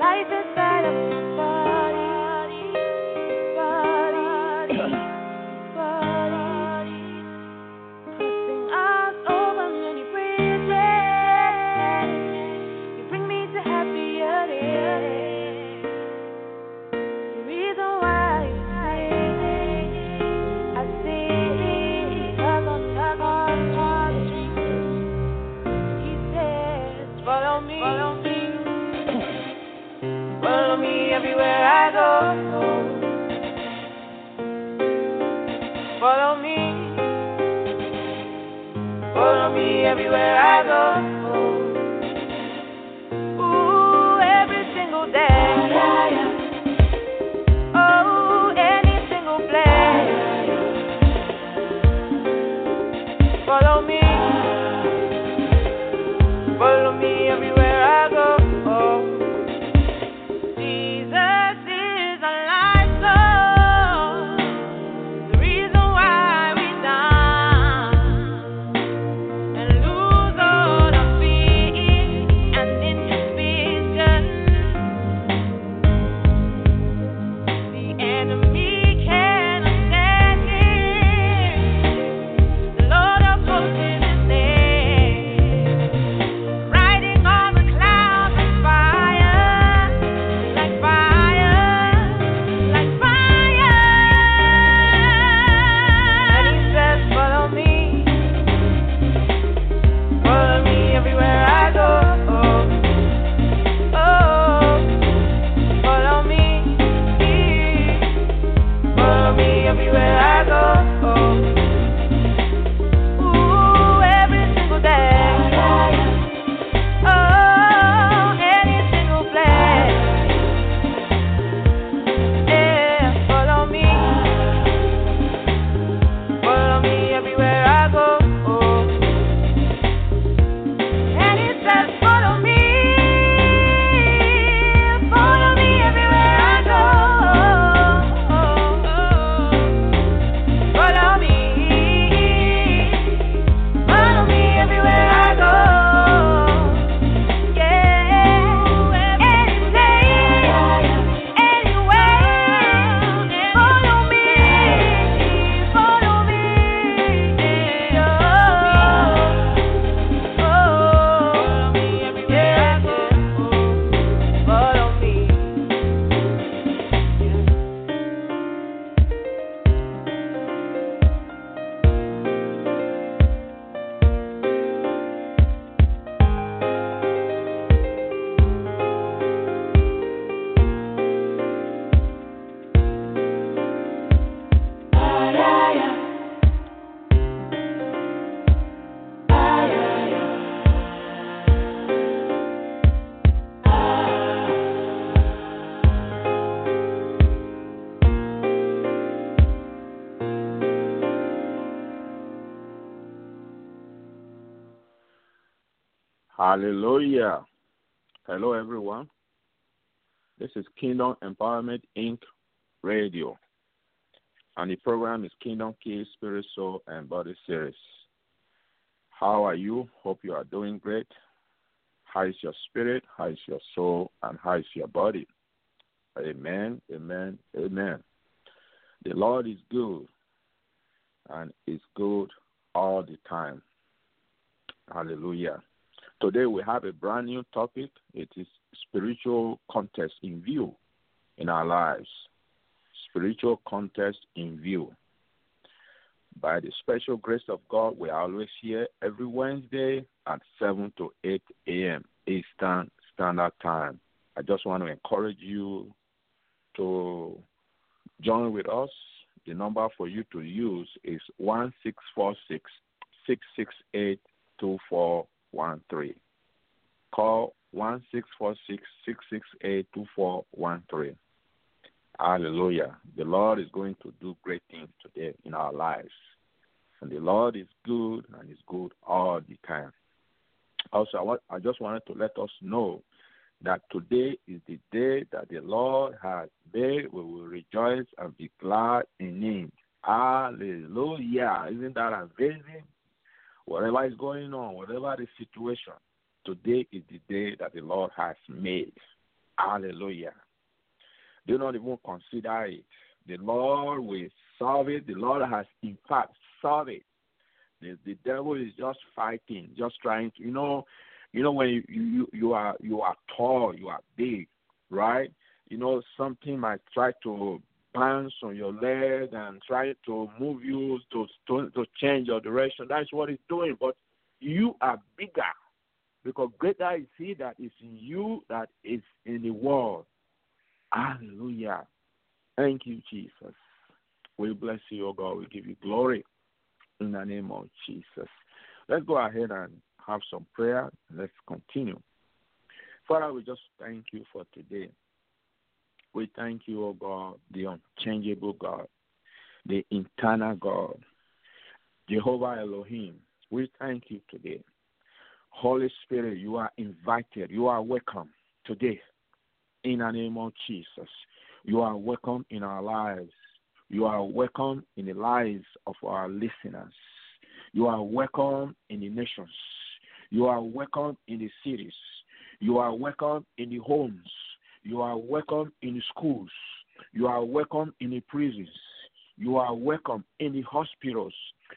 life inside of This is Kingdom Empowerment Inc. Radio, and the program is Kingdom Keys Spirit, Soul, and Body Series. How are you? Hope you are doing great. How is your spirit? How is your soul? And how is your body? Amen, amen, amen. The Lord is good, and is good all the time. Hallelujah. Today we have a brand new topic. It is spiritual contest in view in our lives. Spiritual contest in view. By the special grace of God, we are always here every Wednesday at 7 to 8 a.m. Eastern Standard Time. I just want to encourage you to join with us. The number for you to use is 1646 668 2413. Call 1646 668 2413. Hallelujah. The Lord is going to do great things today in our lives. And the Lord is good and is good all the time. Also, I, want, I just wanted to let us know that today is the day that the Lord has made. We will rejoice and be glad in Him. Hallelujah. Isn't that amazing? Whatever is going on, whatever the situation, today is the day that the Lord has made. Hallelujah. Do not even consider it. The Lord will solve it. The Lord has, in fact, solved it. The, the devil is just fighting, just trying to, you know, you know when you, you you are you are tall, you are big, right? You know something might try to bounce on your leg and try to move you to to, to change your direction. That's what it's doing. But you are bigger because greater is He that is in you that is in the world. Hallelujah. Thank you, Jesus. We bless you, O God. We give you glory in the name of Jesus. Let's go ahead and have some prayer. Let's continue. Father, we just thank you for today. We thank you, O God, the unchangeable God, the eternal God, Jehovah Elohim. We thank you today. Holy Spirit, you are invited. You are welcome today in the name of Jesus. You are welcome in our lives. You are welcome in the lives of our listeners. You are welcome in the nations. You are welcome in the cities. You are welcome in the homes. You are welcome in the schools. You are welcome in the prisons. You are welcome in the hospitals.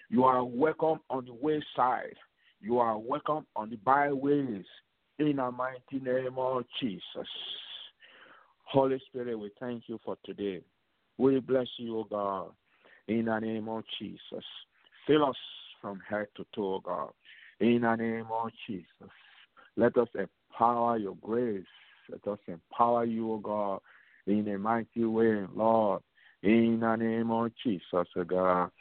You are welcome on the wayside. You are welcome on the byways. In the mighty name of Jesus. Holy Spirit, we thank you for today. We bless you, O God, in the name of Jesus. Fill us from head to toe, God, in the name of Jesus. Let us empower your grace. Let us empower you, O God, in a mighty way, Lord, in the name of Jesus, O God.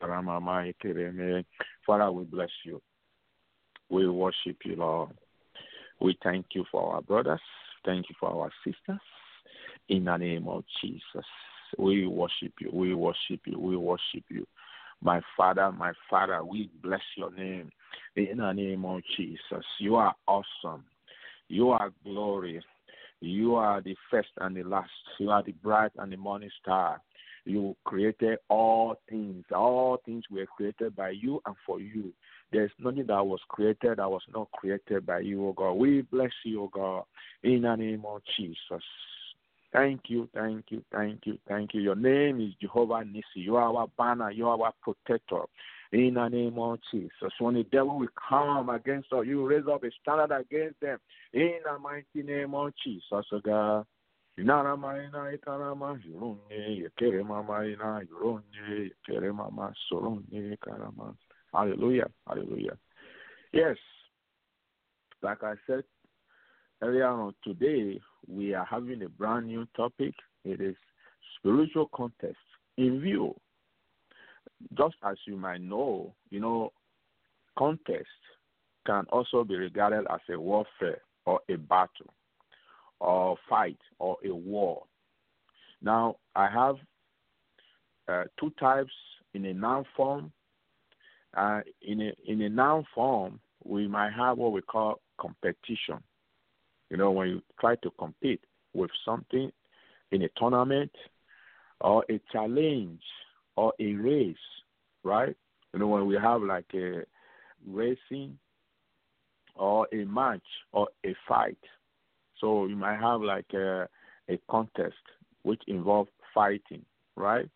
Karamama ikereme. Father, we bless you. We worship you, Lord. We thank you for our brothers. Thank you for our sisters. In the name of Jesus, we worship you. We worship you. We worship you. My Father, my Father, we bless your name. In the name of Jesus, you are awesome. You are glorious. You are the first and the last. You are the bright and the morning star. You created all things. All things were created by you and for you. There's nothing that was created that was not created by you, O God. We bless you, O God, in the name of Jesus. Thank you, thank you, thank you, thank you. Your name is Jehovah Nissi. You are our banner. You are our protector. In the name of Jesus. When the devil will come against us, you raise up a standard against them. In the mighty name of Jesus, O God. Hallelujah. Hallelujah. Yes. Like I said earlier on today, we are having a brand new topic. It is spiritual contest in view. Just as you might know, you know, contest can also be regarded as a warfare or a battle or fight or a war. Now, I have uh, two types in a noun form. Uh, in a in a noun form, we might have what we call competition. You know, when you try to compete with something in a tournament or a challenge or a race, right? You know, when we have like a racing or a match or a fight. So you might have like a, a contest which involves fighting, right?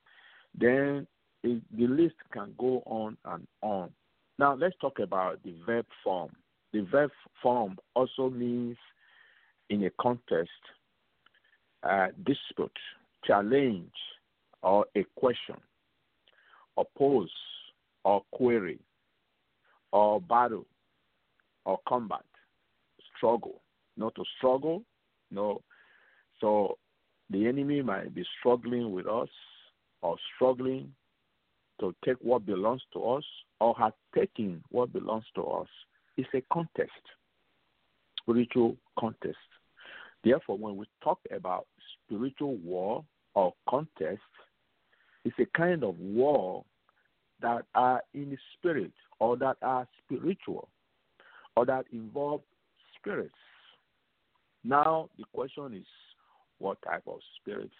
Then it, the list can go on and on. Now let's talk about the verb form. The verb form also means in a contest, uh, dispute, challenge, or a question, oppose, or query, or battle, or combat, struggle. Not to struggle, no. So the enemy might be struggling with us or struggling to take what belongs to us or has taken what belongs to us. It's a contest, spiritual contest. Therefore, when we talk about spiritual war or contest, it's a kind of war that are in the spirit or that are spiritual. or that involve spirits. Now, the question is what type of spirits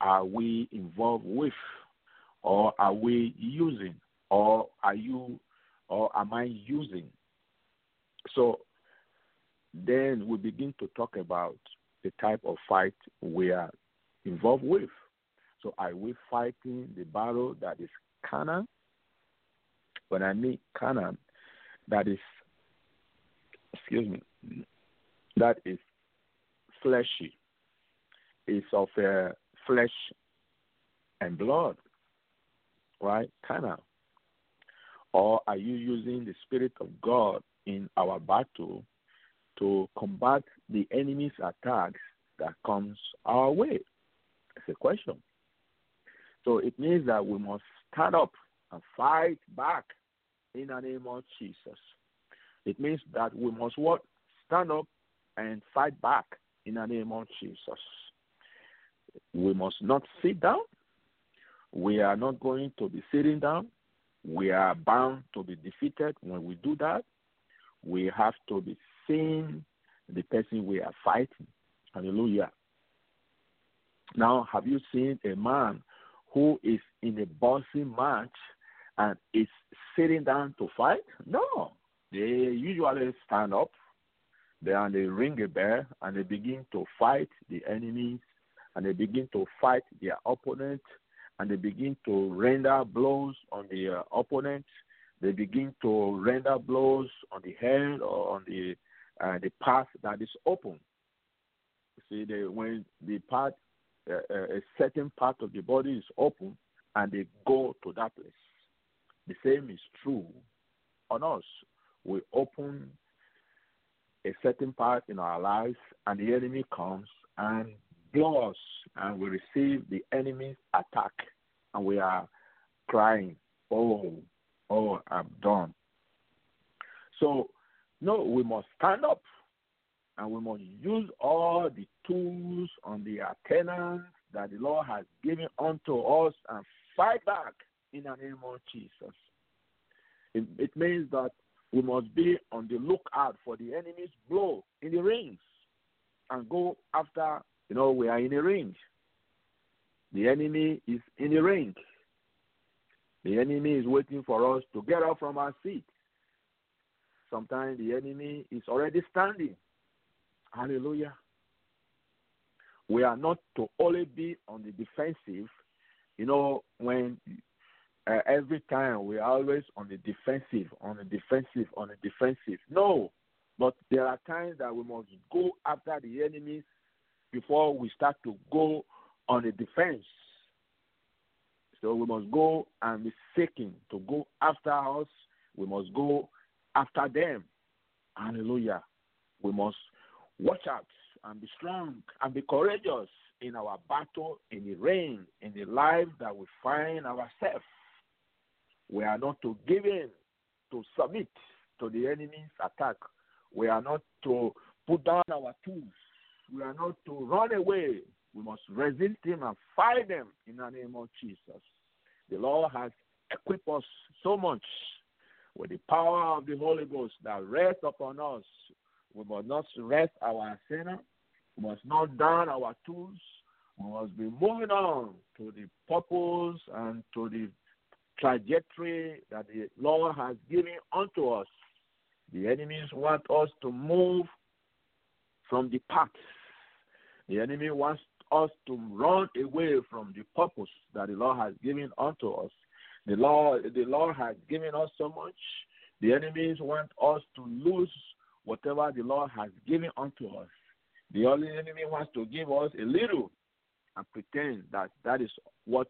are we involved with, or are we using, or are you, or am I using? So then we begin to talk about the type of fight we are involved with. So are we fighting the battle that is carnal? When I mean carnal, that is, excuse me, that is fleshy. It's of uh, flesh and blood, right? Carnal. Or are you using the Spirit of God in our battle to combat the enemy's attacks that comes our way? It's a question. So it means that we must stand up and fight back in the name of Jesus. It means that we must what? Stand up and fight back in the name of Jesus. We must not sit down. We are not going to be sitting down. We are bound to be defeated when we do that. We have to be seeing the person we are fighting. Hallelujah. Now, have you seen a man who is in a boxing match and is sitting down to fight? No. They usually stand up, they are they ring a bell and they begin to fight the enemies and they begin to fight their opponent and they begin to render blows on the uh, opponent. They begin to render blows on the head or on the uh, the path that is open. See, when the part uh, uh, a certain part of the body is open and they go to that place. The same is true on us. We open a certain part in our lives, and the enemy comes and blows and we receive the enemy's attack, and we are crying, "Oh, oh, I'm done." So, no, we must stand up and we must use all the tools on the antennas that the Lord has given unto us and fight back in the name of Jesus. It, it means that we must be on the lookout for the enemy's blow in the rings and go after, you know, we are in a ring. The enemy is in the ring. The enemy is waiting for us to get up from our seat. Sometimes the enemy is already standing Hallelujah. We are not to only be on the defensive. You know, when uh, every time we are always on the defensive, on the defensive, on the defensive. No, but there are times that we must go after the enemies before we start to go on the defense. So we must go and be seeking to go after us. We must go after them. Hallelujah. We must Watch out and be strong and be courageous in our battle, in the rain, in the life that we find ourselves. We are not to give in, to submit to the enemy's attack. We are not to put down our tools. We are not to run away. We must resist him and fight them in the name of Jesus. The Lord has equipped us so much with the power of the Holy Ghost that rests upon us we must not rest our sinner. We must not down our tools. We must be moving on to the purpose and to the trajectory that the Lord has given unto us. The enemies want us to move from the path. The enemy wants us to run away from the purpose that the Lord has given unto us. The law, the Lord has given us so much. The enemies want us to lose whatever the Lord has given unto us. The only enemy wants to give us a little and pretend that that is what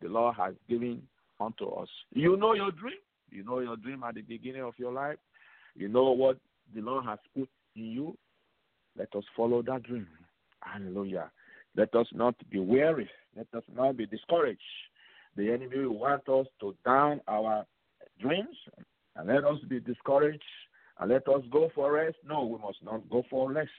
the Lord has given unto us. You know your dream. You know your dream at the beginning of your life. You know what the Lord has put in you. Let us follow that dream. Hallelujah. Let us not be weary. Let us not be discouraged. The enemy will want us to down our dreams and let us be discouraged and let us go for rest. No, we must not go for rest.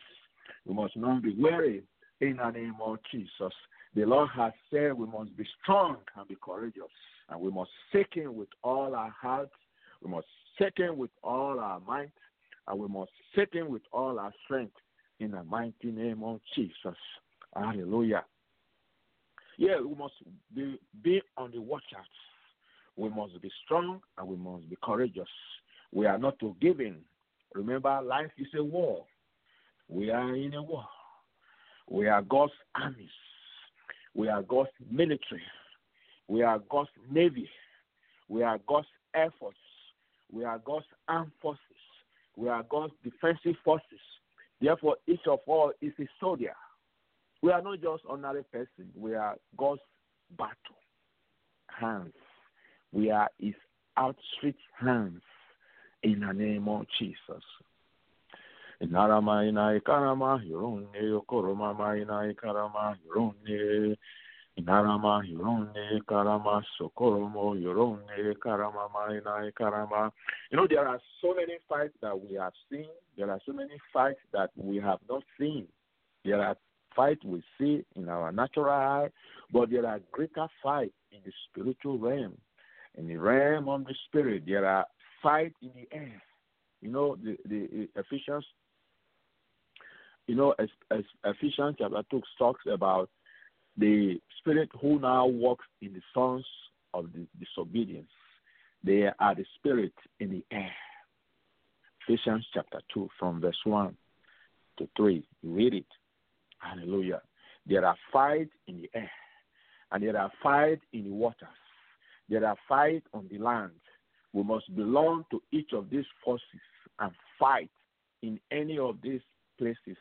We must not be weary in the name of Jesus. The Lord has said we must be strong and be courageous. And we must seek Him with all our heart. We must seek Him with all our might. and we must seek Him with all our strength in the mighty name of Jesus. Hallelujah. Yeah, we must be, be on the watch out. We must be strong and we must be courageous. We are not to give in. Remember, life is a war. We are in a war. We are God's armies. We are God's military. We are God's navy. We are God's air force. We are God's armed forces. We are God's defensive forces. Therefore, each of all is a soldier. We are not just ordinary person. We are God's battle hands. We are His outstretched hands in the name of Jesus. Inarama ina ikarama hironne yokoroma ma ina ikarama hironne inarama hironne karama sokoromo hironne karama ma ina ikarama. You know there are so many fights that we have seen. There are so many fights that we have not seen. There are fights we see in our natural eye, but there are greater fights in the spiritual realm. In the realm of the spirit, there are fights in the air. You know, the, the Ephesians, you know, as, as Ephesians chapter 2 talks about the spirit who now works in the sons of the disobedience. They are the spirit in the air. Ephesians chapter 2, from verse 1 to 3. You read it. Hallelujah. There are fights in the air, and there are fights in the waters. There are fights on the land. We must belong to each of these forces and fight in any of these places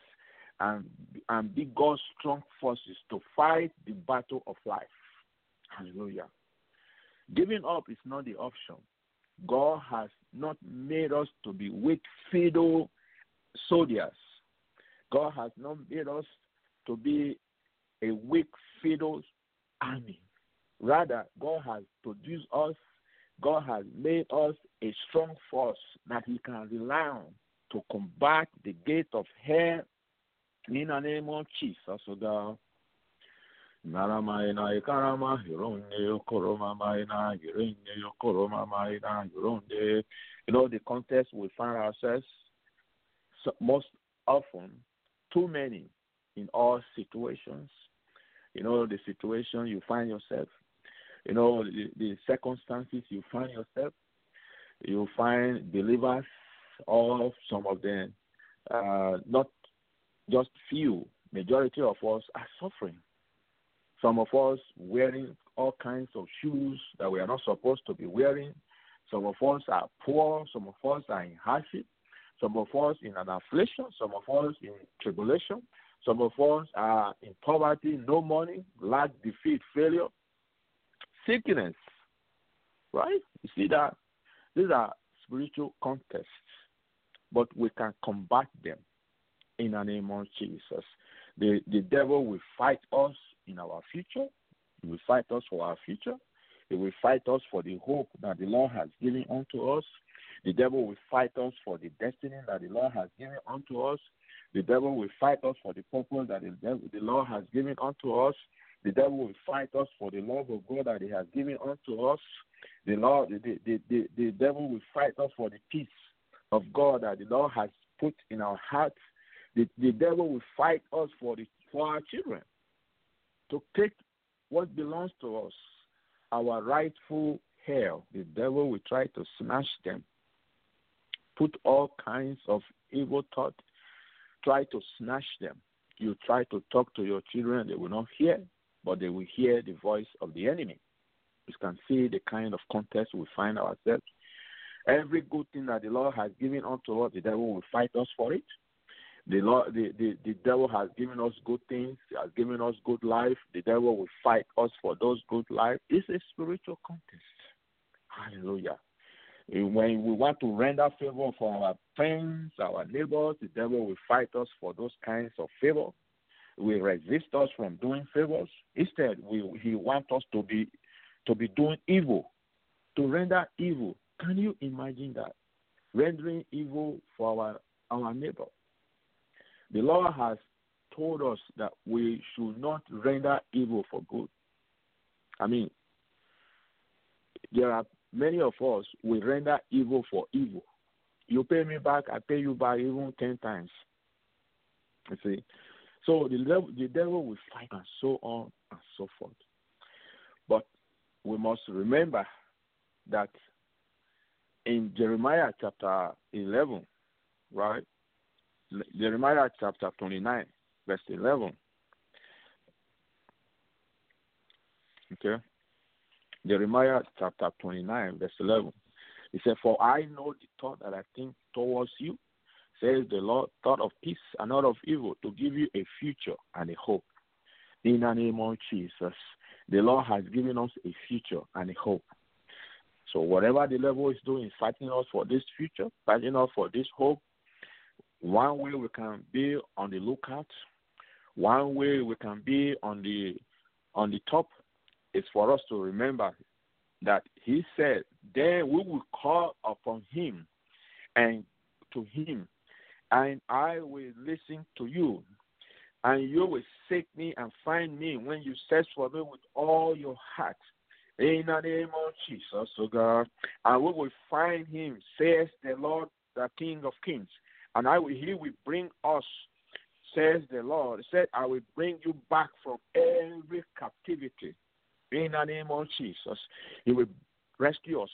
and, and be God's strong forces to fight the battle of life. Hallelujah. Giving up is not the option. God has not made us to be weak, fiddle soldiers. God has not made us to be a weak, fiddle army. Rather, God has produced us, God has made us a strong force that He can rely on to combat the gate of hell in the name of Jesus, O God. Naramaina ikarama hironde maina maina hironde. You know the context we find ourselves so most often too many in all situations. You know the situation you find yourself. You know the, the circumstances you find yourself. You find believers, all some of them, uh, not just few. Majority of us are suffering. Some of us wearing all kinds of shoes that we are not supposed to be wearing. Some of us are poor. Some of us are in hardship. Some of us in an affliction. Some of us in tribulation. Some of us are in poverty, no money, lack, defeat, failure, sickness. Right? You see that? These are spiritual contests, but we can combat them in the name of Jesus. The, the devil will fight us in our future. He will fight us for our future. He will fight us for the hope that the Lord has given unto us. The devil will fight us for the destiny that the Lord has given unto us. The devil will fight us for the purpose that the, Lord has given unto us. The devil will fight us for the love of God that He has given unto us. The Lord, the, the, the, the devil will fight us for the peace of God that the Lord has put in our hearts. The, the devil will fight us for the for our children to take what belongs to us, our rightful heir. The devil will try to smash them, put all kinds of evil thought, try to snatch them. You try to talk to your children, they will not hear, but they will hear the voice of the enemy. You can see the kind of contest we find ourselves. Every good thing that the Lord has given unto us, the devil will fight us for it. The, Lord, the, the, the devil has given us good things, has given us good life. The devil will fight us for those good life. It's a spiritual contest. Hallelujah. Eh, when we want to render favor for our friends, our neighbors, the devil will fight us for those kinds of favor. Will resist us from doing favors. Instead, we, he wants us to be to be doing evil, to render evil. Can you imagine that? Rendering evil for our our neighbor. The Lord has told us that we should not render evil for good. I mean, there are many of us will render evil for evil. You pay me back, I pay you back even ten times. You see. So the devil, the devil will fight and so on and so forth. But we must remember that in Jeremiah chapter 11, right? Jeremiah chapter 29, verse 11. Okay? Jeremiah chapter 29, verse 11. He said, For I know the thought that I think towards you, says the Lord, thought of peace and not of evil, to give you a future and a hope. In the name of Jesus, the Lord has given us a future and a hope. So whatever the devil is doing, fighting us for this future, fighting us for this hope, one way we can be on the lookout, one way we can be on the on the top is for us to remember that he said, Then we will call upon him and to him, and I will listen to you. And you will seek me and find me when you search for me with all your heart. In the name of Jesus, O God. And we will find him, says the Lord, the King of Kings. And I will, he will bring us, says the Lord. He said, I will bring you back from every captivity in the name of Jesus. He will rescue us.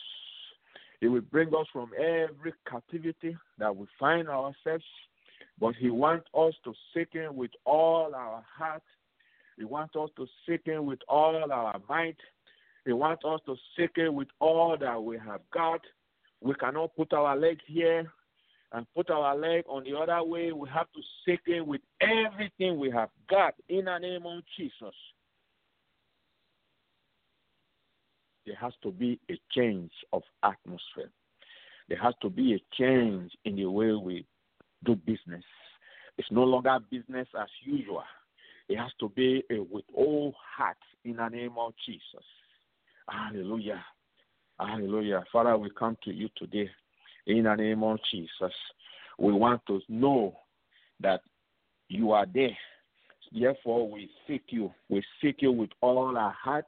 He will bring us from every captivity that we find ourselves. But He wants us to seek Him with all our heart. He wants us to seek Him with all our might. He wants us to seek Him with all that we have got. We cannot put our leg here and put our leg on the other way. We have to seek Him with everything we have got in the name of Jesus. There has to be a change of atmosphere. There has to be a change in the way we do business. It's no longer business as usual. It has to be with all heart in the name of Jesus. Hallelujah. Hallelujah. Father, we come to you today in the name of Jesus. We want to know that you are there. Therefore, we seek you. We seek you with all our heart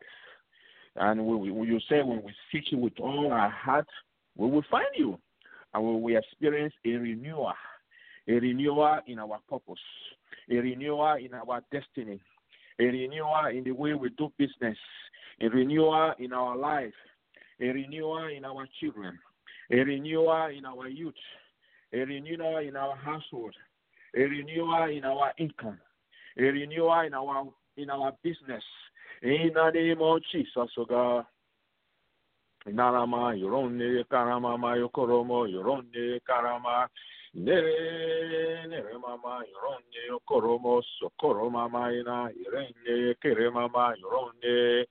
and we, we, you say when we seek you with all our heart, we will find you. And we will experience a renewal, a renewal in our purpose, a renewal in our destiny, a renewal in the way we do business, a renewal in our life, a renewal in our children, a renewal in our youth, a renewal in our household, a renewal in our income, a renewal in our in our business, in the name of Jesus, O God. Narama, Yorone, Karama, Mayokoromo, Yorone, Karama, Nere, Nere Mama, Yorone, Koromo, Sokoro Mama, Ina, Irene, Kere Mama, Yorone,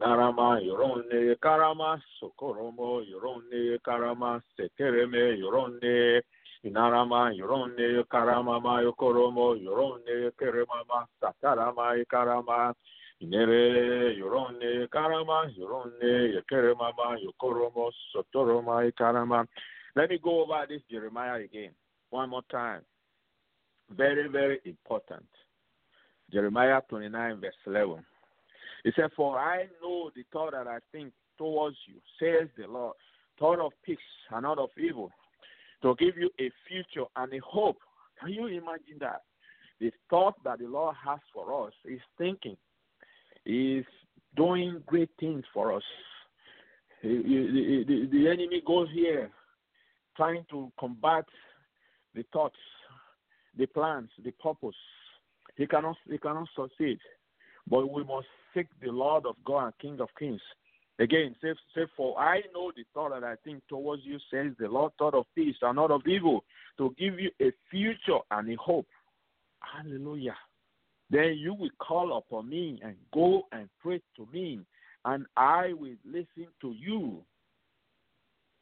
Narama, Yorone, Karama, Sokoromo, Yorone, Karama, Sekereme, Yorone, Inarama, Yorone, Karama, Mayokoromo, Yorone, Kere Mama, Sakarama, Karama, Inere yorone karama yorone yekeremama yokoromo sotoroma ikarama. Let me go over this Jeremiah again one more time. Very, very important. Jeremiah 29, verse 11. He said, For I know the thought that I think towards you, says the Lord, thought of peace and not of evil, to give you a future and a hope. Can you imagine that? The thought that the Lord has for us is thinking is doing great things for us. The, the, enemy goes here trying to combat the thoughts, the plans, the purpose. He cannot he cannot succeed. But we must seek the Lord of God and King of Kings. Again, say, say, for I know the thought that I think towards you, says the Lord, thought of peace and not of evil, to give you a future and a hope. Hallelujah. Then you will call upon me and go and pray to me, and I will listen to you.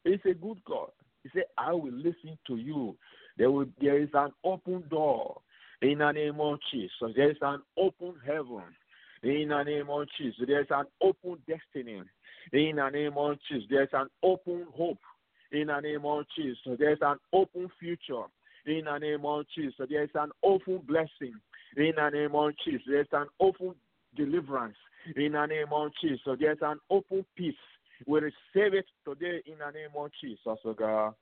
It's a good God. He said, I will listen to you. There, will, there is an open door in the name of Jesus. There is an open heaven in the name of Jesus. There is an open destiny in the name of Jesus. There is an open hope in the name of Jesus. There is an open future in the name of Jesus. There is an open blessing in the name of Jesus. There's an open deliverance in the name of Jesus. There's an open peace. We receive it today in the name of Jesus, oh God.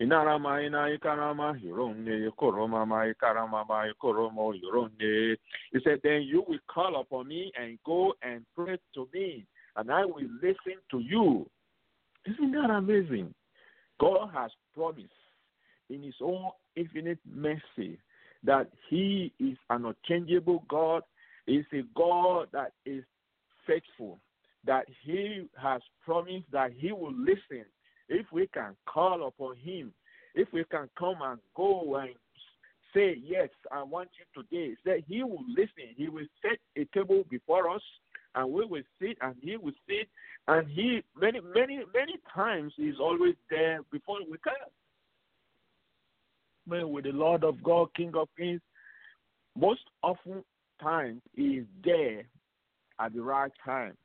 Inarama ina ikarama yuronde koroma ma ikarama ma ikoromo yuronde. He said, Then you will call upon me and go and pray to me, and I will listen to you. Isn't that amazing? God has promised in his own infinite mercy that he is an unchangeable God. Is a God that is faithful, that he has promised that he will listen if we can call upon him, if we can come and go and say, Yes, I want you today, that he will listen. He will set a table before us and we will sit and he will sit and he many many many times is always there before we come. With the Lord of God, King of Kings, most often times he is there at the right time.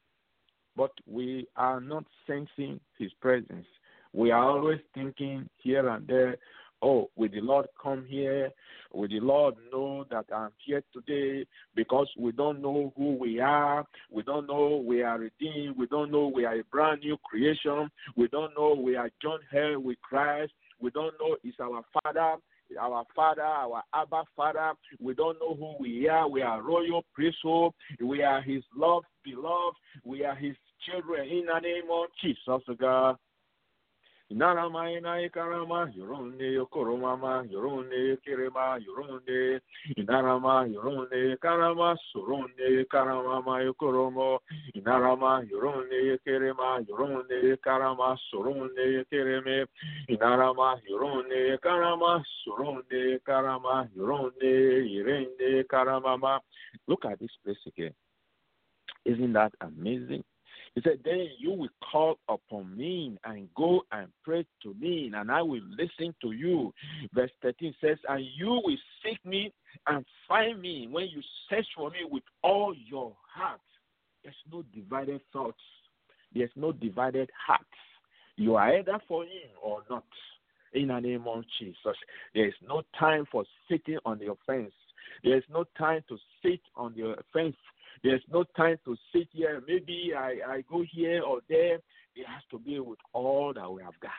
But we are not sensing his presence. We are always thinking here and there, oh, will the Lord come here? Will the Lord know that I'm here today? Because we don't know who we are. We don't know we are redeemed. We don't know we are a brand new creation. We don't know we are joined here with Christ. We don't know it's our Father our Father, our Abba Father. We don't know who we are. We are royal priesthood. We are His loved, beloved. We are His children in the name of Jesus, God. Inarama ina ikarama yorone yokoromama yorone kirema yorone inarama yorone karama sorone karamama yokoromo. Inarama yorone kirema yorone karama sorone kireme inarama yorone karama sorone karama yorone irene karamama. Look at this place again. Isn't that amazing he said, Then you will call upon me and go and pray to me, and I will listen to you. Verse 13 says, And you will seek me and find me when you search for me with all your heart. There's no divided thoughts, there's no divided hearts. You are either for him or not. In the name of Jesus. There is no time for sitting on the offense. There is no time to sit on the offense there's no time to sit here. Maybe I, I go here or there. It has to be with all that we have got.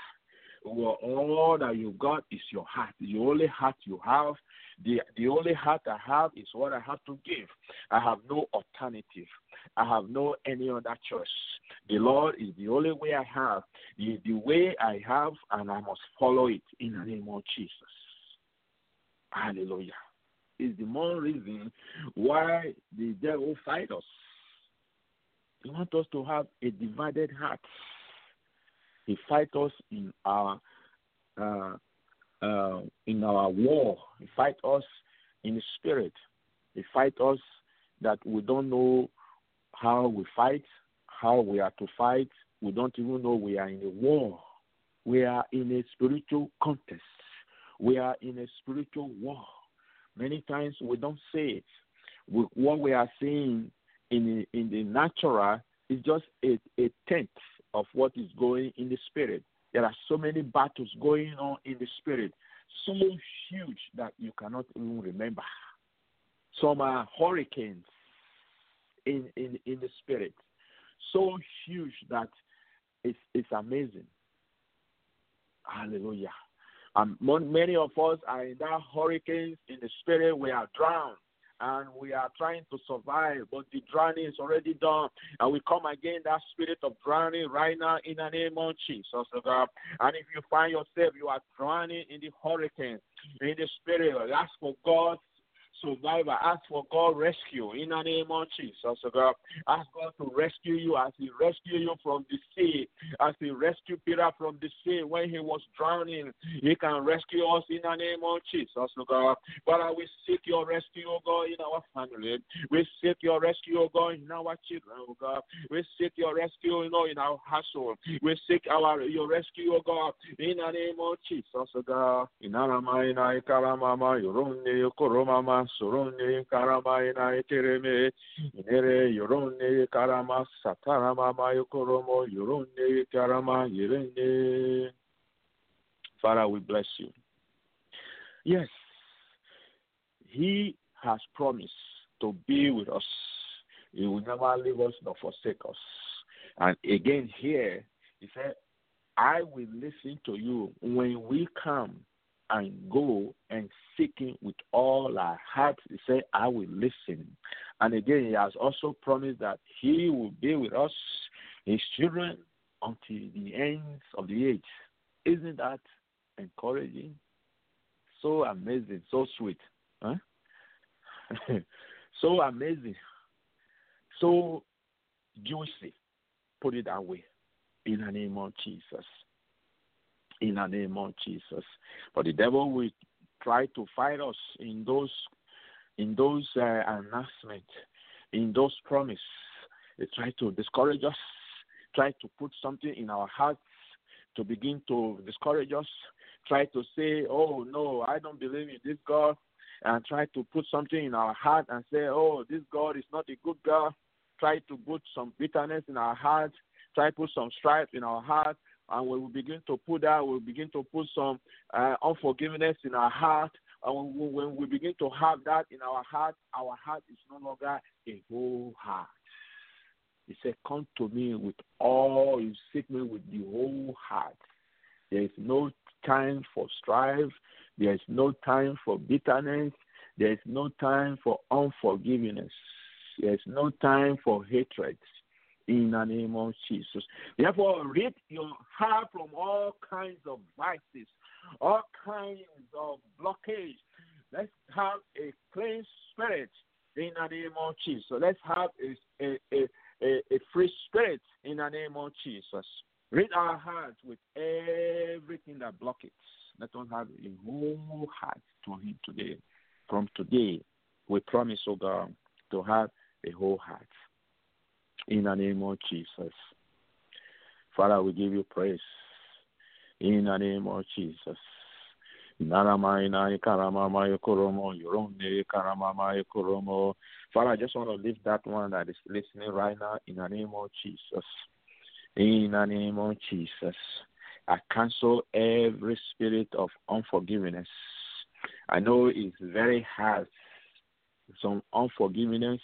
Well, all that you've got is your heart. The only heart you have, the the only heart I have is what I have to give. I have no alternative. I have no any other choice. The Lord is the only way I have. The, the way I have, and I must follow it in the name of Jesus. Hallelujah is the more reason why the devil fight us. He wants us to have a divided heart. He fight us in our uh, uh, in our war. He fight us in the spirit. He fight us that we don't know how we fight, how we are to fight. We don't even know we are in a war. We are in a spiritual contest. We are in a spiritual war. Many times we don't say it. We, what we are seeing in the, in the natural is just a, a tenth of what is going in the spirit. There are so many battles going on in the spirit, so huge that you cannot even remember. Some are hurricanes in, in, in the spirit, so huge that it's, it's amazing. Hallelujah. Um, many of us are in that hurricanes in the spirit. We are drowned and we are trying to survive, but the drowning is already done. And we come again that spirit of drowning right now in the name of Jesus, God. And if you find yourself you are drowning in the hurricane, in the spirit, ask for God's survivor. Ask for God rescue in the name of Jesus. God, ask God to rescue you as He rescued you from the sea, as He rescued Peter from the sea when he was drowning. He can rescue us in the name of Jesus. God, but we seek your rescue, oh God, in our family. We seek your rescue, oh God, in our children, oh God. We seek your rescue, you know, in our household. We seek our your rescue, oh God, in the name of Jesus. So God, in our mind, I karamama, sorone karama ina etereme inere yorone karama satarama mayokoromo yorone karama yerene Father, we bless you. Yes, He has promised to be with us. He will never leave us nor forsake us. And again, here, He said, I will listen to you when we come and go and seek him with all our heart. He said, I will listen. And again, he has also promised that he will be with us, his children, until the ends of the age. Isn't that encouraging? So amazing, so sweet. Huh? so amazing, so juicy, put it that way, in the name of Jesus. In the name of Jesus. But the devil will try to fight us in those in those uh, announcements, in those promises. They try to discourage us, try to put something in our hearts to begin to discourage us, try to say, Oh no, I don't believe in this God and try to put something in our heart and say, oh, this God is not a good God. Try to put some bitterness in our heart. Try to put some strife in our heart. And when we begin to put that, we begin to put some uh, unforgiveness in our heart. And when we begin to have that in our heart, our heart is no longer a whole heart. He said, Come to me with all you seek me with the whole heart. There is no time for strife. There is no time for bitterness. There is no time for unforgiveness. There is no time for hatred in the name of Jesus. Therefore, rid your heart from all kinds of vices, all kinds of blockage. Let's have a clean spirit in the name of Jesus. Let's have a, a, a, a free spirit in the name of Jesus. Rid our hearts with everything that blocks it. Let us have a whole heart to Him today. From today, we promise, oh God, to have a whole heart. In the name of Jesus. Father, we give you praise. In the name of Jesus. Father, I just want to lift that one that is listening right now in the name of Jesus. In the name of Jesus. I cancel every spirit of unforgiveness. I know it's very hard. Some unforgiveness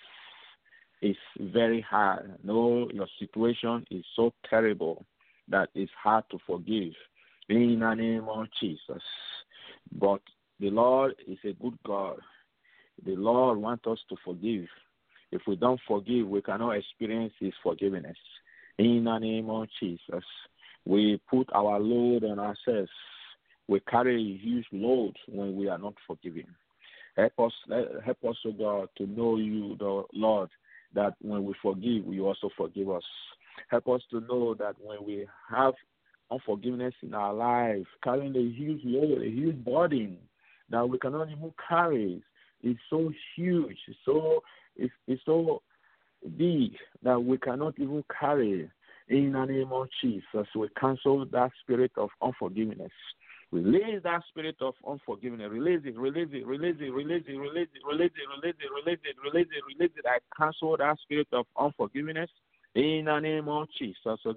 is very hard. No, your situation is so terrible that it's hard to forgive. In the name of Jesus. But the Lord is a good God. The Lord wants us to forgive. If we don't forgive, we cannot experience His forgiveness. In the name of Jesus. We put our load on ourselves. We carry a huge load when we are not forgiving. Help us, help us, O God, to know you, the Lord, that when we forgive, you also forgive us. Help us to know that when we have unforgiveness in our life, carrying a huge load, a huge burden that we cannot even carry, is so huge, so it's, it's so big that we cannot even carry. In the name of Jesus, we cancel that spirit of unforgiveness. Release that spirit of unforgiveness. Release it, release it, release it, release it, release it, release it, release it, release it, release it, release it. I cancel that spirit of unforgiveness in the name of Jesus, oh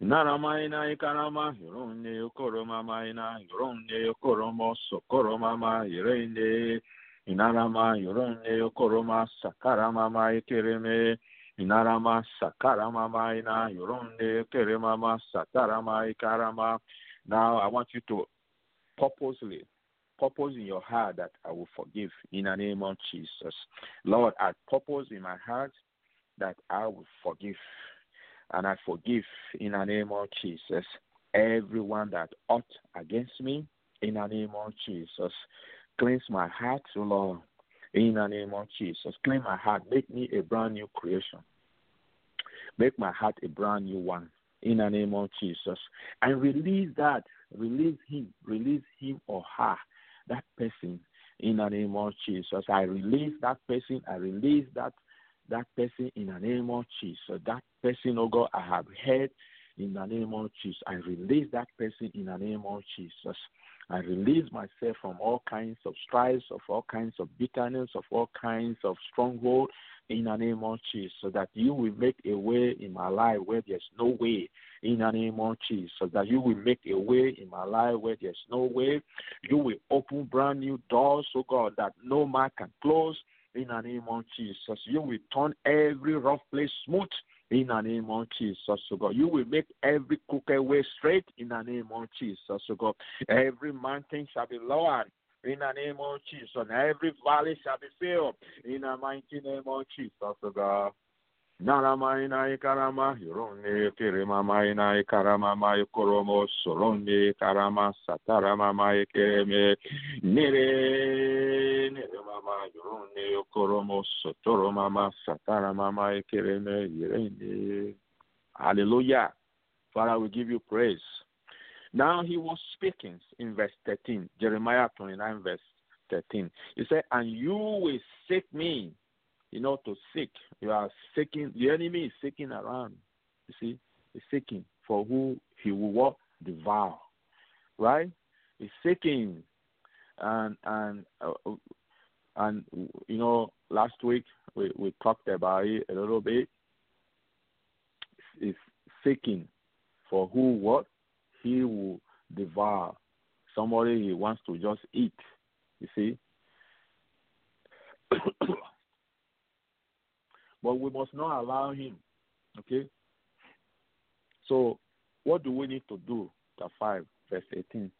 ikarama yoronde yokoroma maina yoronde yokoroma sokoroma ma yerende inarama yoronde yokoroma sakarama ma ikereme Inarama sakarama maina yoronde keremama satarama ikarama. Now I want you to purposely purpose in your heart that I will forgive in the name of Jesus. Lord, I purpose in my heart that I will forgive. And I forgive in the name of Jesus everyone that ought against me in the name of Jesus. Cleanse my heart, Lord, in the name of Jesus. Clean my heart. Make me a brand new creation. Make my heart a brand new one. In the name of Jesus. And release that. Release him. Release him or her. That person. In the name of Jesus. I release that person. I release that that person in the name of Jesus. That person, oh God, I have heard in the name of Jesus. I release that person in the name of Jesus. I release myself from all kinds of strife, of all kinds of bitterness, of all kinds of stronghold in the name of Jesus, so that you will make a way in my life where there's no way in the name of Jesus, so that you will make a way in my life where there's no way. You will open brand new doors, oh God, that no man can close in the name of Jesus. You will turn every rough place smooth in the name of Jesus, oh God. You will make every crooked way straight in the name of Jesus, oh God. Every mountain shall be lowered in the name of Jesus, and every valley shall be filled in the mighty name of Jesus, oh God. Naramaina ikarama yuronde kirima maina ikarama mai koromo soronde karama satarama mai kereme nere nere mama yuronde koromo sotoro mama satarama mai kereme yirende Hallelujah. Father, we give you praise. Now he was speaking in verse 13, Jeremiah 29, verse 13. He said, And you will seek me you know, to seek. You are seeking, the enemy is seeking around. You see, he's seeking for who he will what? Devour. Right? He's seeking. And, and, uh, and, you know, last week we, we talked about it a little bit. He's seeking for who what? He will devour. Somebody he wants to just eat. You see? but we must not allow him. Okay? So, what do we need to do? Chapter 5, verse 18.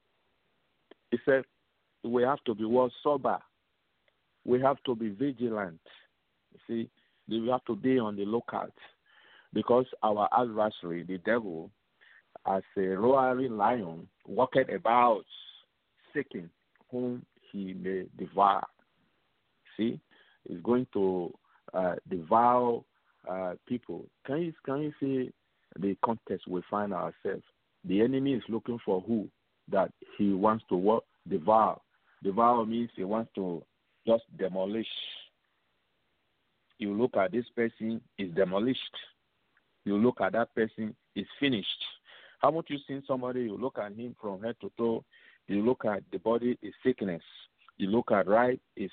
He said, we have to be well sober. We have to be vigilant. You see, we have to be on the lookout because our adversary, the devil, as a roaring lion, walketh about seeking whom he may devour. See, he's going to uh, devour uh, people. Can you can you see the context we find ourselves? The enemy is looking for who that he wants to devour. Devour means he wants to just demolish. You look at this person is demolished. You look at that person is finished. Haven't you seen somebody? You look at him from head to toe. You look at the body is sickness. You look at right is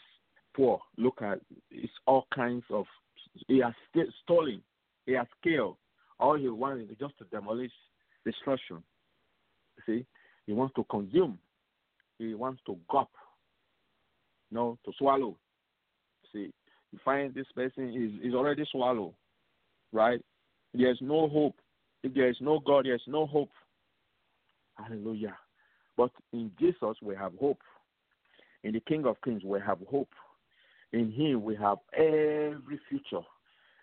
poor. Look at it's all kinds of. He has st- stolen. He has killed. All he wants is just to demolish, destruction. See, he wants to consume. He wants to gulp. No, to swallow. See, you find this person is is already swallowed, right? There's no hope. If there is no God, there is no hope. Hallelujah. But in Jesus we have hope. In the King of Kings we have hope. In Him we have every future.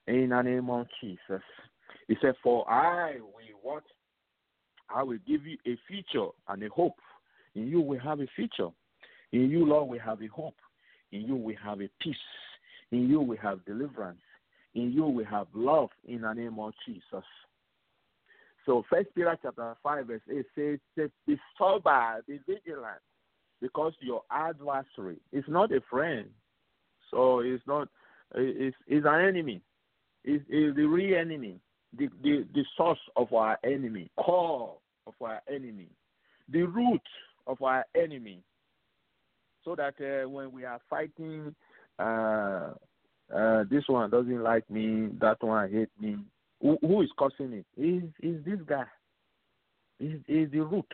In the name of Jesus. He said, For I will what? I will give you a future and a hope. In you we have a future. In you, Lord, we have a hope. In you we have a peace. In you we have deliverance. In you we have love in the name of Jesus. So First Peter chapter five verse eight says, "Be sober, be vigilant, because your adversary is not a friend. So it's not, it's, it's an enemy. It's, it's the real enemy, the, the the source of our enemy, core of our enemy, the root of our enemy. So that uh, when we are fighting, uh, uh, this one doesn't like me, that one hate me, who, is causing it? Is is this guy? Is is the root?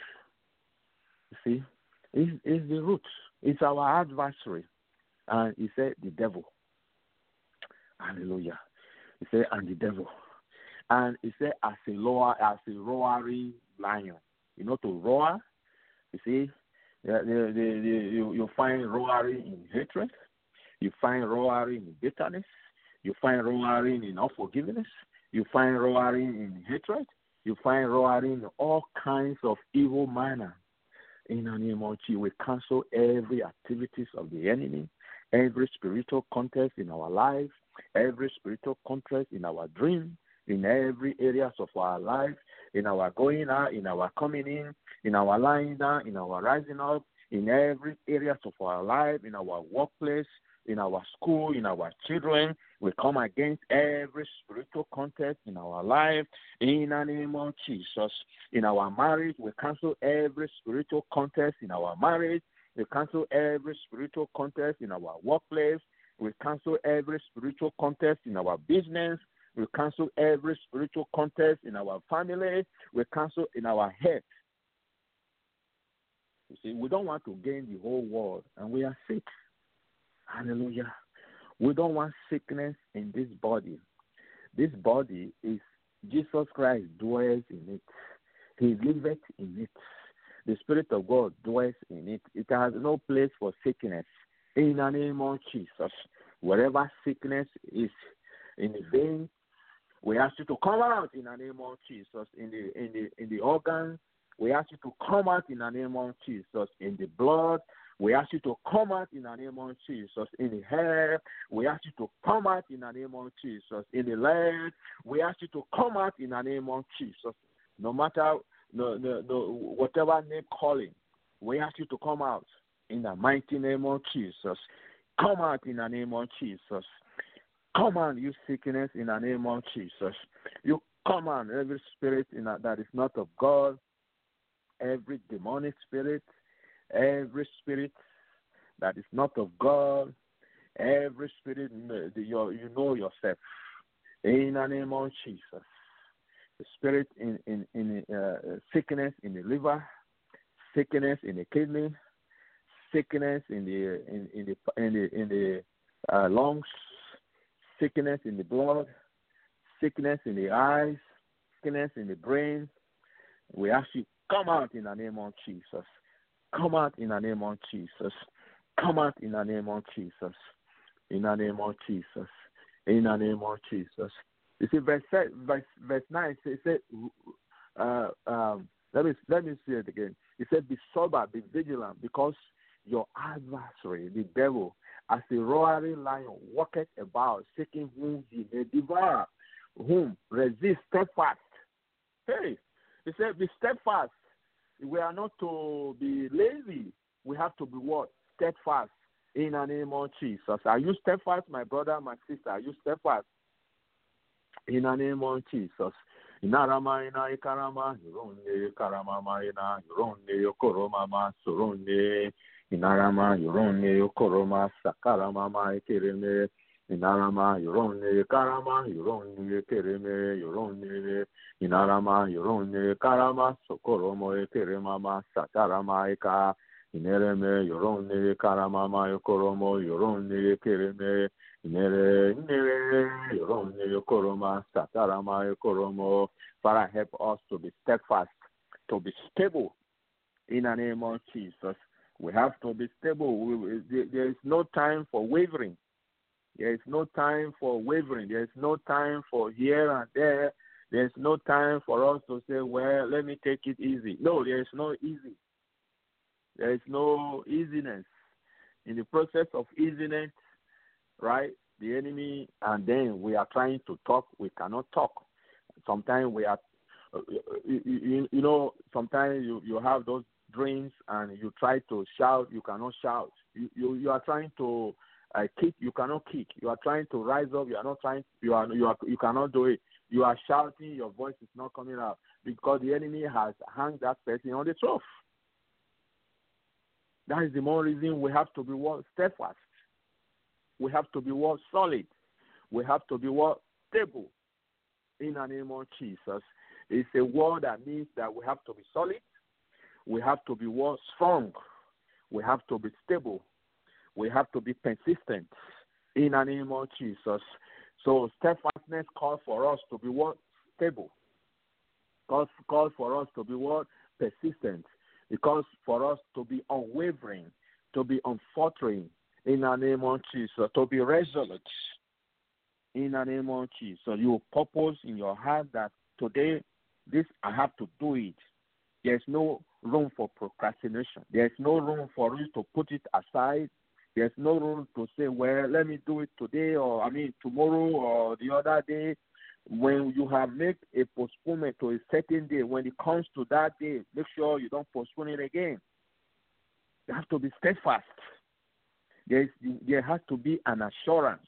You see, is is the root? It's our adversary, and he said the devil. Hallelujah. He said and the devil, and he said as a roar, as a roaring lion. You know to roar. You see, the, the, the, you you find roaring in hatred. You find roaring in bitterness. You find roaring in unforgiveness. You find roaring in hatred. You find roaring in all kinds of evil manner. In the name we cancel every activities of the enemy, every spiritual contest in our life, every spiritual contest in our dream, in every areas of our life, in our going out, in our coming in, in our lying down, in our rising up, in every areas of our life, in our workplace, in our school, in our children. We come against every spiritual contest in our life in the name of Jesus. In our marriage, we cancel every spiritual contest in our marriage. We cancel every spiritual contest in our workplace. We cancel every spiritual contest in our business. We cancel every spiritual contest in our family. We cancel in our head. You see, we don't want to gain the whole world, and we are sick. Hallelujah. We don't want sickness in this body. This body is Jesus Christ dwells in it. He liveth in it. The Spirit of God dwells in it. It has no place for sickness. In the name of Jesus, wherever sickness is in the veins, we ask you to come out in the name of Jesus. In the in the in the organs, we ask you to come out in the name of Jesus. In the blood, we ask you to come out in the name of Jesus. In the hair, we ask you to come out in the name of Jesus. In the leg, we ask you to come out in the name of Jesus. No matter no, no, no, whatever name calling, we ask you to come out in the mighty name of Jesus. Come out in the name of Jesus. Come on, you sickness, in the name of Jesus. You come on, every spirit that is not of God, every demonic spirit, every spirit that is not of God, every spirit you know yourself. In the name of Jesus. The spirit in in in uh, sickness in the liver, sickness in the kidney, sickness in the in, in the in the in the uh, lungs, sickness in the blood, sickness in the eyes, sickness in the brain. We ask you come out in the name of Jesus. Come out in the name of Jesus. Come out in the name of Jesus. In the name of Jesus. In the name of Jesus. You see, verse verse verse nine it says, uh, um, let me let me see it again. It said, "Be sober, be vigilant, because your adversary, the devil, as a roaring lion, walketh about, seeking whom he may devour. Whom resist steadfast." Hey, he said, "Be steadfast." We are not to be lazy. We have to be what steadfast in the name of Jesus. Are you steadfast, my brother, my sister? Are you steadfast? in the name of Jesus. Inarama ina ikarama yuronde karama maina yuronde yokoroma ma suronde inarama yuronde yokoroma sakarama ma ikereme inarama yuronde karama yuronde kereme yuronde inarama yuronde karama sokoromo ekerema ma sakarama ika inereme yuronde karama ma yokoromo yuronde kereme Nere, nere, yoronde, yokoroma, satarama, yokoromo. Father, help us to be steadfast, to be stable in the name of Jesus. We have to be stable. There is no time for wavering. There is no time for wavering. There is no time for here and there. There is no time for us to say, well, let me take it easy. No, there is no easy. There is no easiness. In the process of easiness, right? The enemy, and then we are trying to talk, we cannot talk. Sometimes we are, uh, you, you, you know, sometimes you, you have those dreams and you try to shout, you cannot shout. You, you, you are trying to uh, kick, you cannot kick. You are trying to rise up, you are not trying, you are, you are, you cannot do it. You are shouting, your voice is not coming out because the enemy has hung that person on the trough. That is the more reason we have to be steadfast. We have to be what solid. We have to be what stable. In the name of Jesus, it's a word that means that we have to be solid. We have to be what strong. We have to be stable. We have to be persistent. In the name of Jesus. So steadfastness calls for us to be what stable. Calls calls for us to be what persistent. It calls for us to be unwavering, to be unfaltering, in the name of Jesus, to be resolute in the name of Jesus. You purpose in your heart that today, this I have to do it. There's no room for procrastination. There's no room for you to put it aside. There's no room to say, well, let me do it today or I mean tomorrow or the other day. When you have made a postponement to a certain day, when it comes to that day, make sure you don't postpone it again. You have to be steadfast there, is, there has to be an assurance.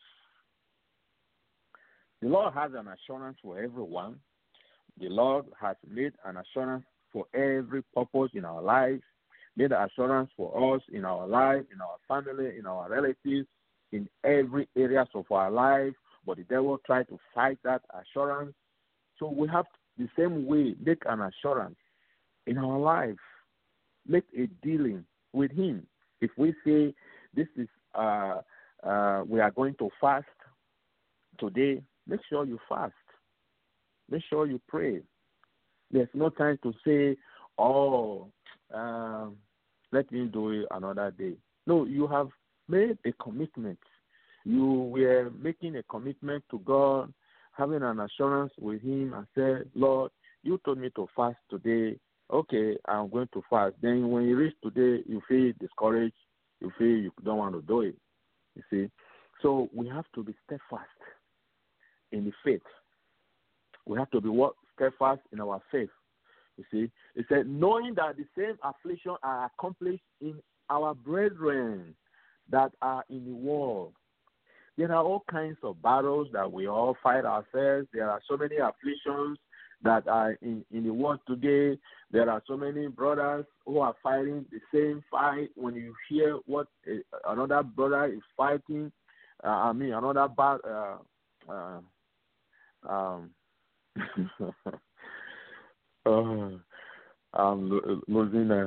The Lord has an assurance for everyone. The Lord has made an assurance for every purpose in our lives, an assurance for us in our life, in our family, in our relatives, in every areas of our life. But the devil tried to fight that assurance. So we have the same way make an assurance in our life, make a dealing with him. If we say this is uh, uh, we are going to fast today make sure you fast. Make sure you pray. There's no time to say, oh, um, let me do it another day. No, you have made a commitment. You were making a commitment to God, having an assurance with Him, and said, Lord, you told me to fast today. Okay, I'm going to fast. Then when you reach today, you feel discouraged. You feel you don't want to do it. You see, so we have to be steadfast in the faith. We have to be steadfast in our faith. You see, it said, knowing that the same affliction are accomplished in our brethren that are in the world. There are all kinds of battles that we all fight ourselves. There are so many afflictions that are in, in the world today. There are so many brothers who are fighting the same fight. When you hear what a, another brother is fighting, uh, I mean, another bad. Uh, uh, um, uh, I'm. Uh,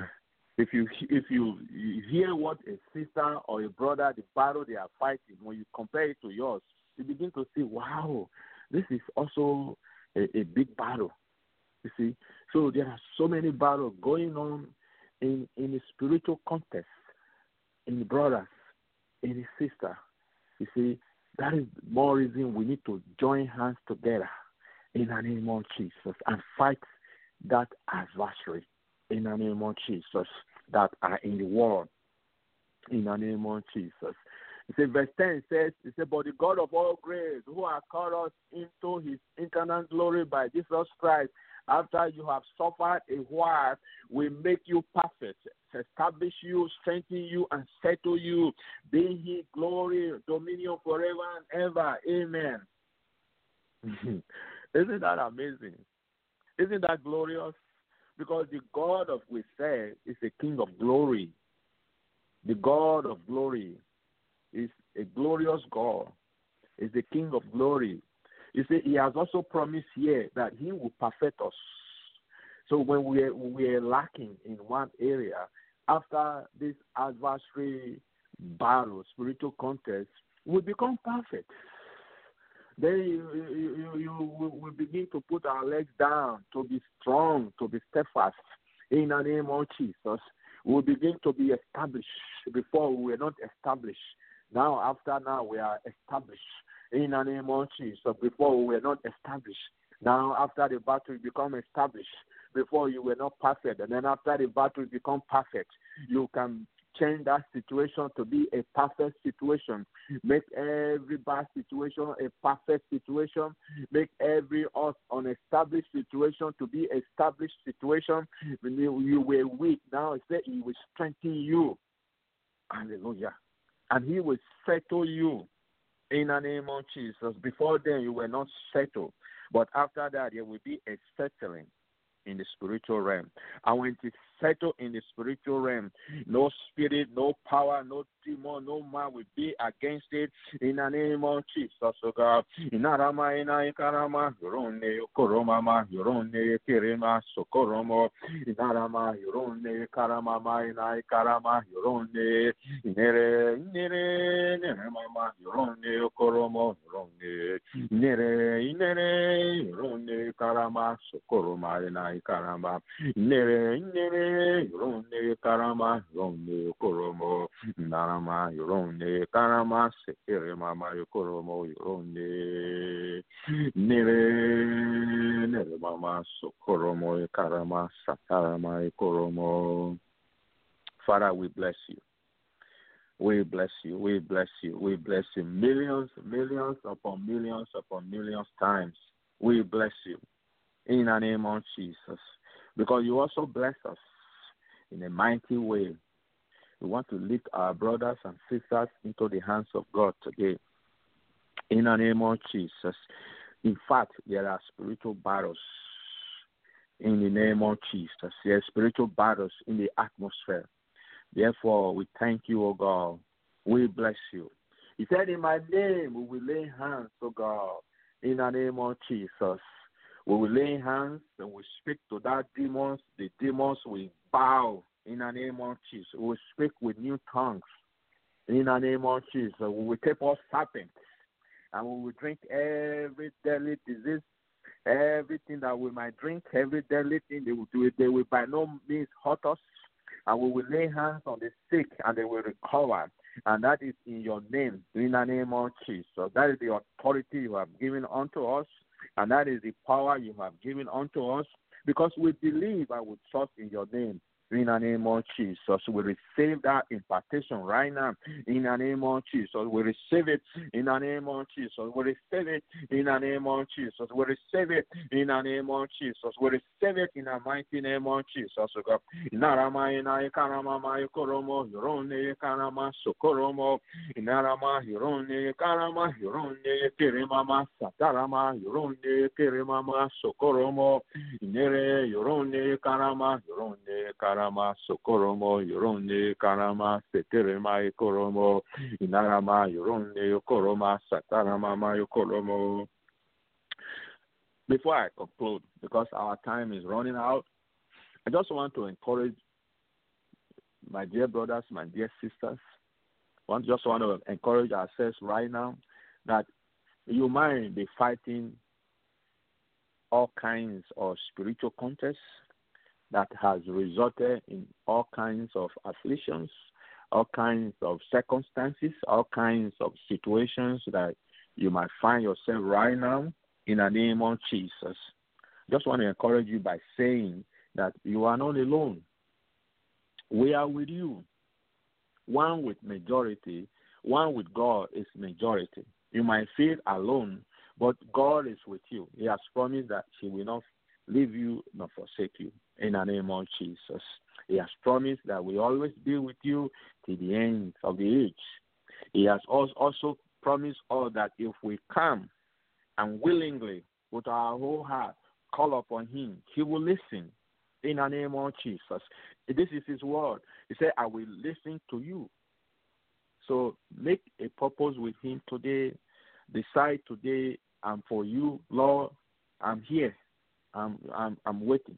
if you if you, you hear what a sister or a brother, the battle they are fighting, when you compare it to yours, you begin to see, wow, this is also a, a big battle. You see, so there are so many battles going on in in a spiritual context, in the brothers, in sister. You see, that is more reason we need to join hands together in the name of Jesus and fight that adversary in the name of Jesus that are in the world in the name of Jesus. It says, verse 10 says, It says, But the God of all grace, who has called us into his eternal glory by Jesus Christ, after you have suffered a while, will make you perfect, establish you, strengthen you, and settle you. Be he glory, dominion forever and ever. Amen. Isn't that amazing? Isn't that glorious? Because the God of we say is a King of glory. The God of glory is a glorious God. Is the King of glory. You see, He has also promised here that He will perfect us. So when we are, we are lacking in one area, after this adversary battle, spiritual contest, we become perfect then you, you, you, we begin to put our legs down to be strong, to be steadfast in the name of Jesus. We begin to be established. Before we were not established. Now, after now, we are established in the name of Jesus. Before we were not established. Now, after the battle, we become established. Before you were not perfect, and then after the battle, you become perfect. You can change that situation to be a perfect situation. Make every bad situation a perfect situation. Make every unestablished situation to be established situation. When you, you were weak, now he said he will strengthen you. Hallelujah. And he will settle you in the name of Jesus. Before then, you were not settled. But after that, there will be a settling in the spiritual realm. And when is settled in the spiritual realm, no spirit, no power, no demon, no man will be against it. In the name of Jesus, oh God. Inarama ina ikarama, yorone koromama, yorone kirema sokoromo, inarama yorone karamama ina ikarama, yorone. Inere inere nere mama, yorone koromo, yorone. Inere inere yorone karama sokoroma ina ikarama, inere inere karama, koromo, inarama Karama Nere Sokoromo Karama Yokoromo Father, we bless you. We bless you. We bless you. We bless you. Millions, millions upon millions upon millions times. We bless you in the name of Jesus. Because you also bless us in a mighty way we want to lift our brothers and sisters into the hands of God today. In the name of Jesus. In fact, there are spiritual battles in the name of Jesus. There are spiritual battles in the atmosphere. Therefore, we thank you, O God. We bless you. He said, In my name, we will lay hands, O God, in the name of Jesus. We will lay hands and we speak to that demons. The demons will bow in the name of Jesus. We will speak with new tongues in the name of Jesus. We will take all serpents and we will drink every deadly disease, everything that we might drink, every deadly thing they will do it. They will by no means hurt us, and we will lay hands on the sick and they will recover. And that is in your name, in the name of Jesus. So that is the authority you have given unto us, and that is the power you have given unto us, because we believe and we trust in your name in the name of Jesus. We receive that impartation right now in the name of Jesus. We receive it in the name of Jesus. We receive it in the name of Jesus. We receive it in the name of Jesus. We receive it in the mighty name of Jesus. Oh inarama ina ikarama ma ikoromo hirone ikarama sokoromo inarama hirone ikarama hirone kirima ma satarama hirone kirima ma sokoromo inere hirone ikarama hirone ikarama sokoromo karama seterema inarama satarama before I conclude, because our time is running out, I just want to encourage my dear brothers, my dear sisters. I just want to encourage ourselves right now that you might be fighting all kinds of spiritual contests that has resulted in all kinds of afflictions, all kinds of circumstances, all kinds of situations that you might find yourself right now in the name of Jesus. Just want to encourage you by saying that you are not alone. We are with you. One with majority, one with God is majority. You might feel alone, but God is with you. He has promised that He will not leave you nor forsake you in the name of Jesus. He has promised that we always be with you to the end of the age. He has also promised all that if we come and willingly, with our whole heart, call upon Him, He will listen in the name of Jesus. This is His word. He said, I will listen to you. So make a purpose with Him today. Decide today, and for you, Lord, I'm here. I'm, I'm, I'm waiting.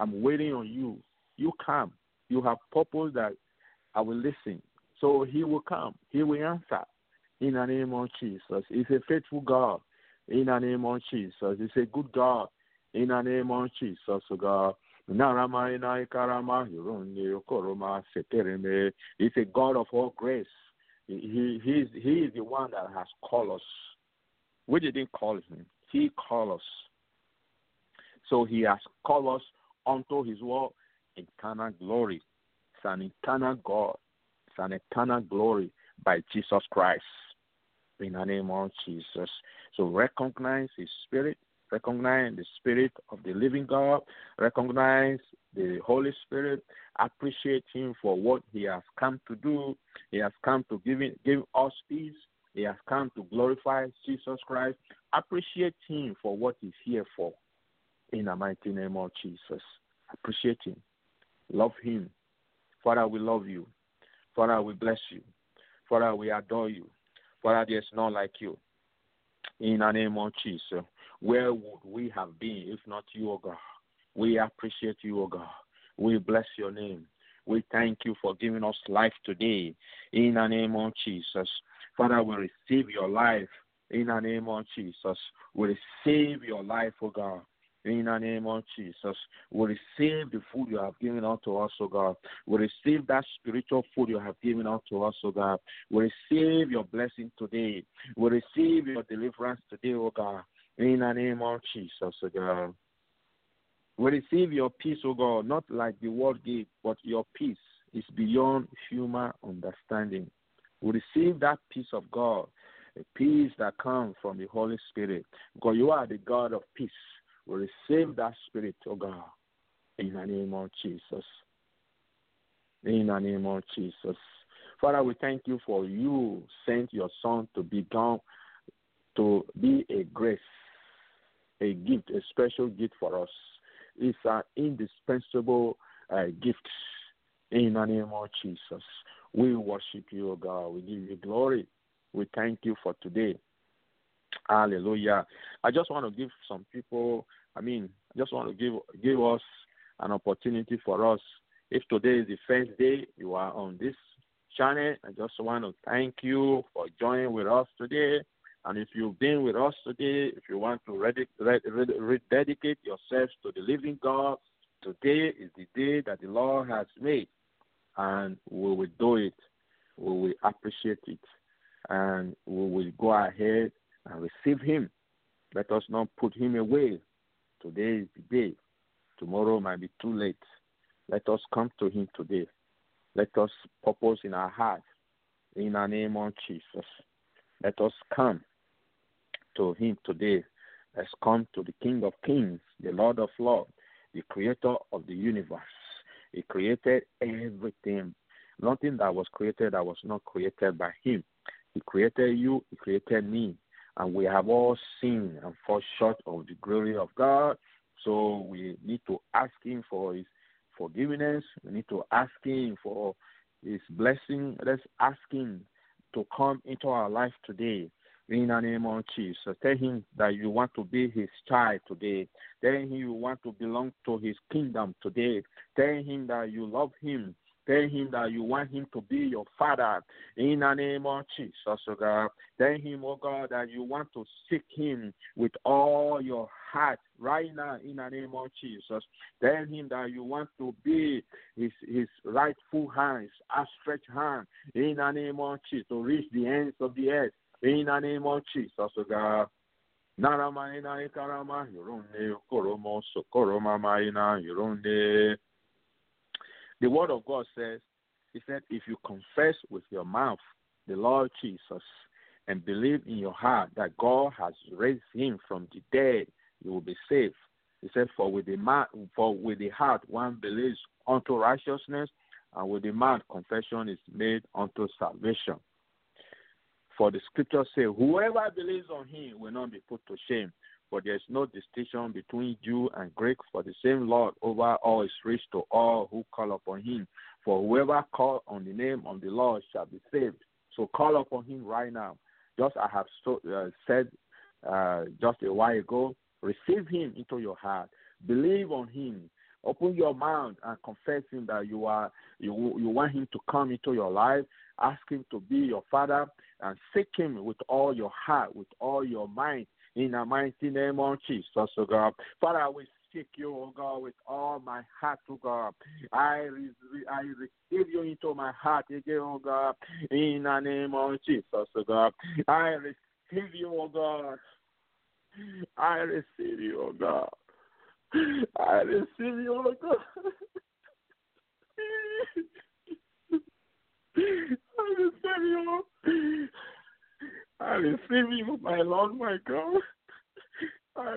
I'm waiting on you. You come. You have purpose that I will listen. So he will come. He will answer in the name of Jesus. He's a faithful God in the name of Jesus. He's a good God in the name of Jesus, oh God. He's a God of all grace. He, he, is, he is the one that has called us. We didn't call him. He called us. So he has called us unto his word eternal glory. It's an eternal God. It's an eternal glory by Jesus Christ. In the name of Jesus. So recognize his spirit, recognize the spirit of the living God, recognize the Holy Spirit, appreciate him for what he has come to do. He has come to give, give us peace. He has come to glorify Jesus Christ. Appreciate him for what he's here for in the mighty name of Jesus. Appreciate Him. Love Him. Father, we love you. Father, we bless you. Father, we adore you. Father, there's none like you. In the name of Jesus, where would we have been if not you, O God? We appreciate you, O God. We bless your name. We thank you for giving us life today. In the name of Jesus. Father, we receive your life. In the name of Jesus. We receive your life, O God. In the name of Jesus, we receive the food you have given unto us, O God. We receive that spiritual food you have given unto us, O God. We receive your blessing today. We receive your deliverance today, O God. In the name of Jesus, O God. We receive your peace, O God, not like the world gave, but your peace is beyond human understanding. We receive that peace of God, a peace that comes from the Holy Spirit, God, you are the God of peace will receive that spirit, oh God, in the name of Jesus. In the name of Jesus. Father, we thank you for you sent your son to be gone, to be a grace, a gift, a special gift for us. It's an indispensable uh, gift in the name of Jesus. We worship you, O God. We give you glory. We thank you for today. Hallelujah. I just want to give some people, I mean, I just want to give give us an opportunity for us. If today is the first day you are on this channel, I just want to thank you for joining with us today. And if you've been with us today, if you want to rededicate yourselves to the living God, today is the day that the Lord has made. And we will do it. We will appreciate it. And we will go ahead and receive Him. Let us not put Him away. Today is the day. Tomorrow might be too late. Let us come to Him today. Let us purpose in our heart in the name of Jesus. Let us come to Him today. Let's come to the King of Kings, the Lord of Lords, the Creator of the universe. He created everything. Nothing that was created that was not created by Him. He created you, He created me. And we have all sinned and fall short of the glory of God. So we need to ask Him for His forgiveness. We need to ask Him for His blessing. Let's ask Him to come into our life today. In the name of Jesus. Tell him that you want to be his child today. Tell him you want to belong to his kingdom today. Tell him that you love him. Tell him that you want him to be your father in the name of Jesus, oh God. Tell him, oh God, that you want to seek him with all your heart right now in the name of Jesus. Tell him that you want to be his his rightful hands, outstretched hand in the name of Jesus to reach the ends of the earth in the name of Jesus, oh God. Naramaina ikarama yurunde koromo sokoroma maina yurunde. The word of God says, He said, if you confess with your mouth the Lord Jesus and believe in your heart that God has raised him from the dead, you will be saved. He said, For with the mouth, for with the heart one believes unto righteousness, and with the mouth confession is made unto salvation. For the scriptures say, Whoever believes on him will not be put to shame. For there is no distinction between Jew and Greek, for the same Lord over all is rich to all who call upon him. For whoever call on the name of the Lord shall be saved. So call upon him right now. Just I have so, uh, said uh, just a while ago, receive him into your heart. Believe on him. Open your mouth and confess him that you are you you want him to come into your life. Ask him to be your father and seek him with all your heart, with all your mind, in the mighty name of Jesus, oh God. Father, we seek you, oh God, with all my heart, oh God. I, re- I receive you into my heart again, oh God, in the name of Jesus, oh God. I receive you, oh God. I receive you, oh God. I receive you, oh God. I receive you. I receive you, my Lord, my God. I